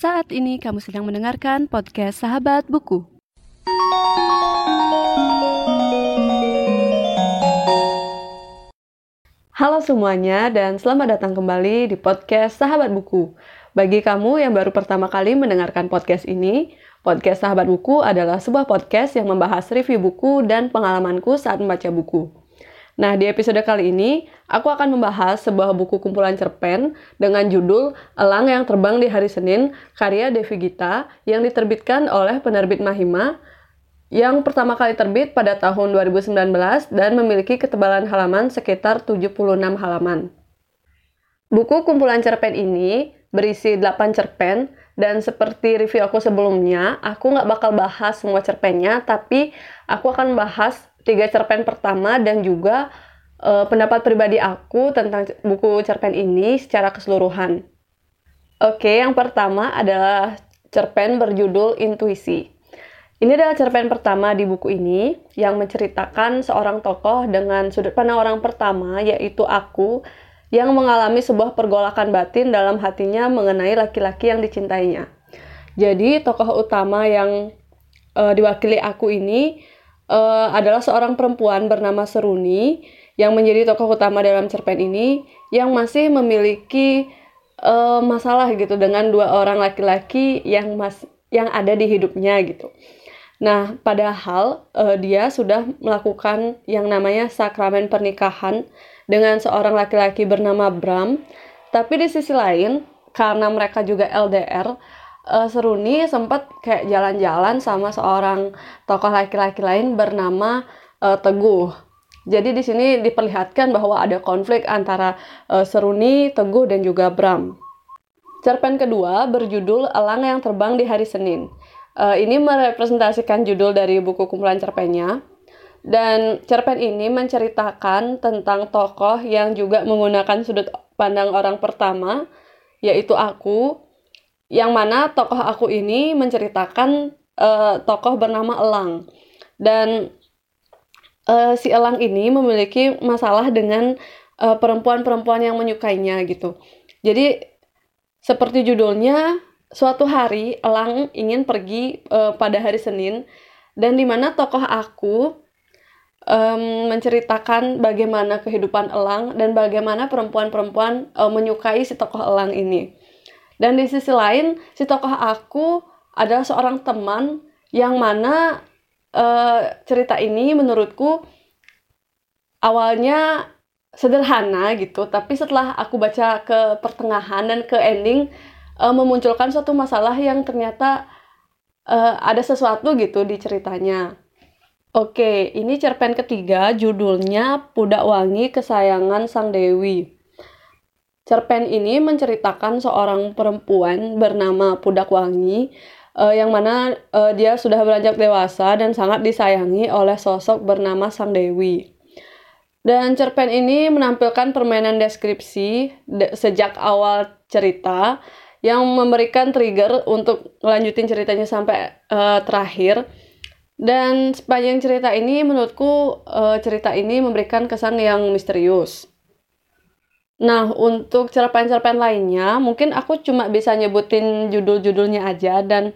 Saat ini kamu sedang mendengarkan podcast Sahabat Buku. Halo semuanya dan selamat datang kembali di podcast Sahabat Buku. Bagi kamu yang baru pertama kali mendengarkan podcast ini, podcast Sahabat Buku adalah sebuah podcast yang membahas review buku dan pengalamanku saat membaca buku. Nah, di episode kali ini, aku akan membahas sebuah buku kumpulan cerpen dengan judul Elang yang Terbang di Hari Senin, karya Devi Gita, yang diterbitkan oleh penerbit Mahima, yang pertama kali terbit pada tahun 2019 dan memiliki ketebalan halaman sekitar 76 halaman. Buku kumpulan cerpen ini berisi 8 cerpen, dan seperti review aku sebelumnya, aku nggak bakal bahas semua cerpennya, tapi aku akan bahas tiga cerpen pertama dan juga uh, pendapat pribadi aku tentang buku cerpen ini secara keseluruhan. Oke, yang pertama adalah cerpen berjudul Intuisi. Ini adalah cerpen pertama di buku ini yang menceritakan seorang tokoh dengan sudut pandang orang pertama, yaitu aku, yang mengalami sebuah pergolakan batin dalam hatinya mengenai laki-laki yang dicintainya. Jadi, tokoh utama yang uh, diwakili aku ini uh, adalah seorang perempuan bernama Seruni yang menjadi tokoh utama dalam cerpen ini yang masih memiliki uh, masalah gitu dengan dua orang laki-laki yang mas yang ada di hidupnya gitu. Nah, padahal uh, dia sudah melakukan yang namanya sakramen pernikahan dengan seorang laki-laki bernama Bram, tapi di sisi lain karena mereka juga LDR, uh, Seruni sempat kayak jalan-jalan sama seorang tokoh laki-laki lain bernama uh, Teguh. Jadi di sini diperlihatkan bahwa ada konflik antara uh, Seruni, Teguh dan juga Bram. Cerpen kedua berjudul Elang yang Terbang di Hari Senin. Uh, ini merepresentasikan judul dari buku kumpulan cerpennya. Dan cerpen ini menceritakan tentang tokoh yang juga menggunakan sudut pandang orang pertama, yaitu aku, yang mana tokoh aku ini menceritakan uh, tokoh bernama Elang dan uh, si Elang ini memiliki masalah dengan perempuan perempuan-perempuan yang menyukainya gitu. Jadi seperti judulnya, suatu hari Elang ingin pergi uh, pada hari Senin dan di mana tokoh aku um, menceritakan bagaimana kehidupan Elang dan bagaimana perempuan-perempuan uh, menyukai si tokoh Elang ini. Dan di sisi lain, si tokoh aku adalah seorang teman yang mana uh, cerita ini menurutku awalnya sederhana gitu, tapi setelah aku baca ke pertengahan dan ke ending uh, memunculkan suatu masalah yang ternyata uh, ada sesuatu gitu di ceritanya. Oke, ini cerpen ketiga judulnya Pudak Wangi Kesayangan Sang Dewi. Cerpen ini menceritakan seorang perempuan bernama Pudak Wangi uh, yang mana uh, dia sudah beranjak dewasa dan sangat disayangi oleh sosok bernama Sang Dewi. Dan cerpen ini menampilkan permainan deskripsi de sejak awal cerita yang memberikan trigger untuk melanjutin ceritanya sampai uh, terakhir. Dan sepanjang cerita ini menurutku uh, cerita ini memberikan kesan yang misterius. Nah, untuk cerpen-cerpen lainnya, mungkin aku cuma bisa nyebutin judul-judulnya aja dan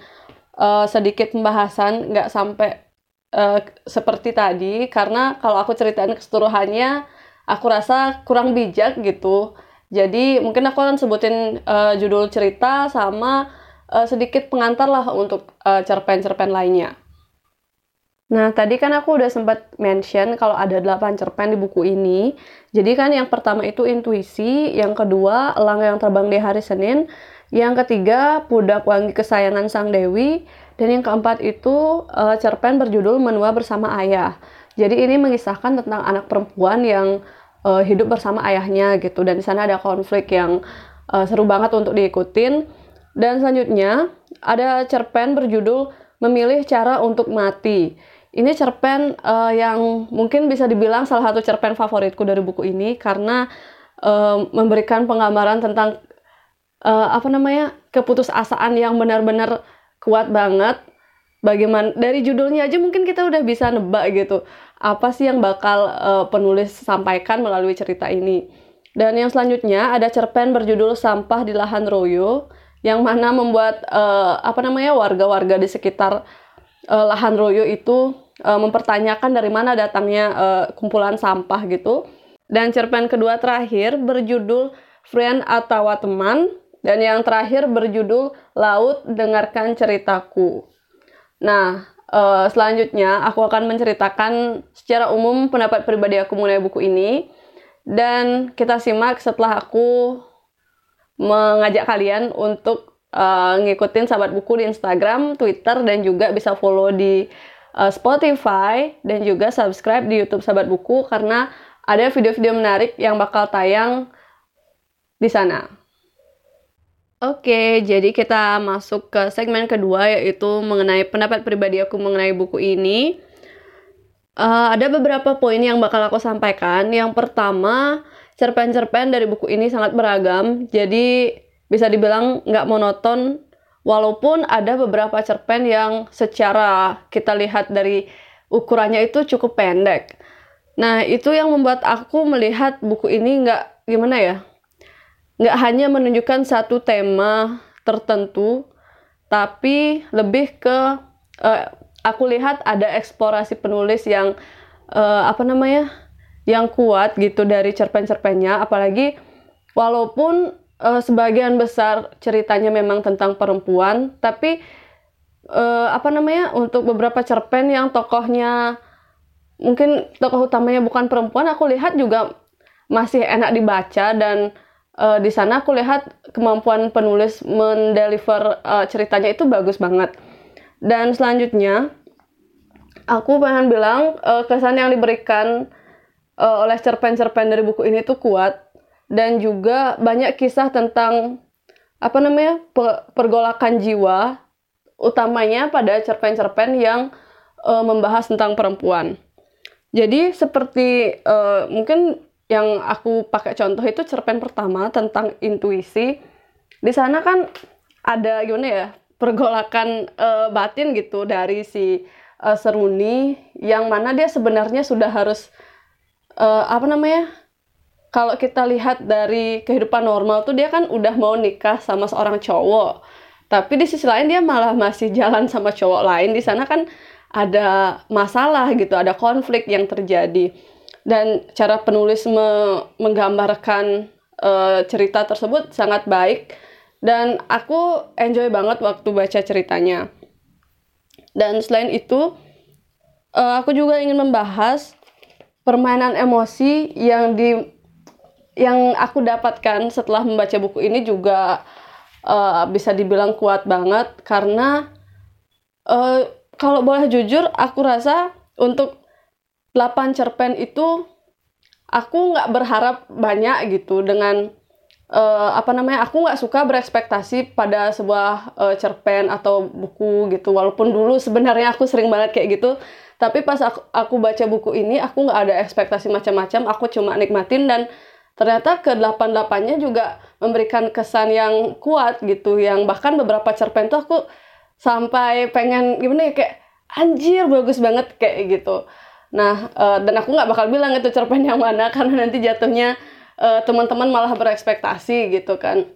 uh, sedikit pembahasan, nggak sampai uh, seperti tadi, karena kalau aku ceritain keseluruhannya, aku rasa kurang bijak gitu. Jadi mungkin aku akan sebutin uh, judul cerita sama uh, sedikit pengantar lah untuk cerpen-cerpen uh, lainnya. Nah, tadi kan aku udah sempat mention kalau ada 8 cerpen di buku ini. Jadi kan yang pertama itu intuisi, yang kedua elang yang terbang di hari Senin, yang ketiga pudak wangi kesayangan Sang Dewi, dan yang keempat itu uh, cerpen berjudul Menua Bersama Ayah. Jadi ini mengisahkan tentang anak perempuan yang uh, hidup bersama ayahnya gitu dan di sana ada konflik yang uh, seru banget untuk diikutin. Dan selanjutnya ada cerpen berjudul Memilih Cara untuk Mati. Ini cerpen uh, yang mungkin bisa dibilang salah satu cerpen favoritku dari buku ini karena uh, memberikan penggambaran tentang uh, apa namanya keputusasaan yang benar-benar kuat banget. Bagaimana dari judulnya aja mungkin kita udah bisa nebak gitu apa sih yang bakal uh, penulis sampaikan melalui cerita ini. Dan yang selanjutnya ada cerpen berjudul Sampah di Lahan Royo yang mana membuat uh, apa namanya warga-warga di sekitar uh, lahan Royo itu uh, mempertanyakan dari mana datangnya uh, kumpulan sampah gitu. Dan cerpen kedua terakhir berjudul Friend atau Teman dan yang terakhir berjudul Laut Dengarkan Ceritaku. Nah, uh, selanjutnya aku akan menceritakan secara umum pendapat pribadi aku mengenai buku ini dan kita simak setelah aku mengajak kalian untuk uh, ngikutin sahabat buku di Instagram, Twitter, dan juga bisa follow di uh, Spotify dan juga subscribe di YouTube sahabat buku karena ada video-video menarik yang bakal tayang di sana. Oke, jadi kita masuk ke segmen kedua yaitu mengenai pendapat pribadi aku mengenai buku ini. Uh, ada beberapa poin yang bakal aku sampaikan. Yang pertama, cerpen-cerpen dari buku ini sangat beragam, jadi bisa dibilang nggak monoton, walaupun ada beberapa cerpen yang secara kita lihat dari ukurannya itu cukup pendek. Nah, itu yang membuat aku melihat buku ini nggak gimana ya, nggak hanya menunjukkan satu tema tertentu, tapi lebih ke uh, aku lihat ada eksplorasi penulis yang uh, apa namanya yang kuat gitu dari cerpen-cerpennya apalagi walaupun uh, sebagian besar ceritanya memang tentang perempuan tapi uh, apa namanya untuk beberapa cerpen yang tokohnya mungkin tokoh utamanya bukan perempuan aku lihat juga masih enak dibaca dan uh, di sana aku lihat kemampuan penulis mendeliver uh, ceritanya itu bagus banget. Dan selanjutnya aku pengen bilang uh, kesan yang diberikan uh, oleh cerpen-cerpen dari buku ini tuh kuat dan juga banyak kisah tentang apa namanya pergolakan jiwa utamanya pada cerpen-cerpen yang uh, membahas tentang perempuan. Jadi seperti uh, mungkin yang aku pakai contoh itu cerpen pertama tentang intuisi. Di sana kan ada gimana ya pergolakan uh, batin gitu dari si uh, Seruni yang mana dia sebenarnya sudah harus uh, apa namanya kalau kita lihat dari kehidupan normal tuh dia kan udah mau nikah sama seorang cowok. Tapi di sisi lain dia malah masih jalan sama cowok lain. Di sana kan ada masalah gitu ada konflik yang terjadi. Dan cara penulis me menggambarkan uh, cerita tersebut sangat baik. Dan aku enjoy banget waktu baca ceritanya. Dan selain itu uh, aku juga ingin membahas permainan emosi yang di yang aku dapatkan setelah membaca buku ini juga uh, bisa dibilang kuat banget karena uh, kalau boleh jujur aku rasa untuk 8 cerpen itu aku nggak berharap banyak gitu dengan uh, apa namanya aku nggak suka berekspektasi pada sebuah uh, cerpen atau buku gitu. Walaupun dulu sebenarnya aku sering banget kayak gitu tapi pas aku, aku baca buku ini aku nggak ada ekspektasi macam-macam. Aku cuma nikmatin dan ternyata ke delapan delapannya juga memberikan kesan yang kuat gitu yang bahkan beberapa cerpen tuh aku sampai pengen gimana ya kayak anjir bagus banget kayak gitu. Nah uh, dan aku nggak bakal bilang itu cerpen yang mana karena nanti jatuhnya uh, teman-teman malah berekspektasi gitu kan.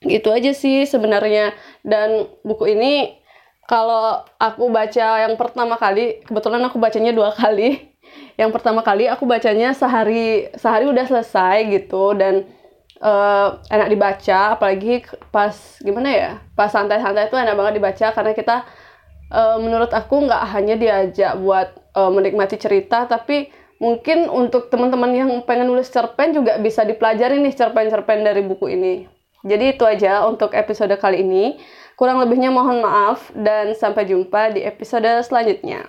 Gitu aja sih sebenarnya. Dan buku ini kalau aku baca yang pertama kali, kebetulan aku bacanya dua kali. Yang pertama kali aku bacanya sehari sehari udah selesai gitu dan uh, enak dibaca, apalagi pas gimana ya, pas santai-santai itu enak banget dibaca karena kita uh, menurut aku nggak hanya diajak buat uh, menikmati cerita, tapi mungkin untuk teman-teman yang pengen nulis cerpen juga bisa dipelajari nih cerpen-cerpen dari buku ini. Jadi itu aja untuk episode kali ini. Kurang lebihnya mohon maaf dan sampai jumpa di episode selanjutnya.